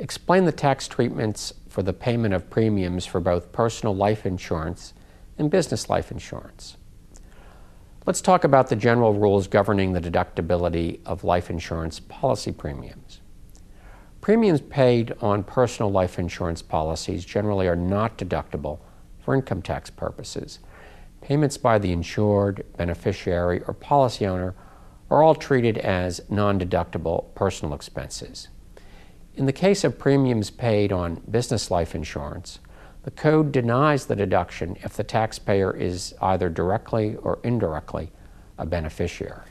explain the tax treatments for the payment of premiums for both personal life insurance and business life insurance. Let's talk about the general rules governing the deductibility of life insurance policy premiums. Premiums paid on personal life insurance policies generally are not deductible for income tax purposes. Payments by the insured, beneficiary, or policy owner are all treated as non deductible personal expenses. In the case of premiums paid on business life insurance, the code denies the deduction if the taxpayer is either directly or indirectly a beneficiary.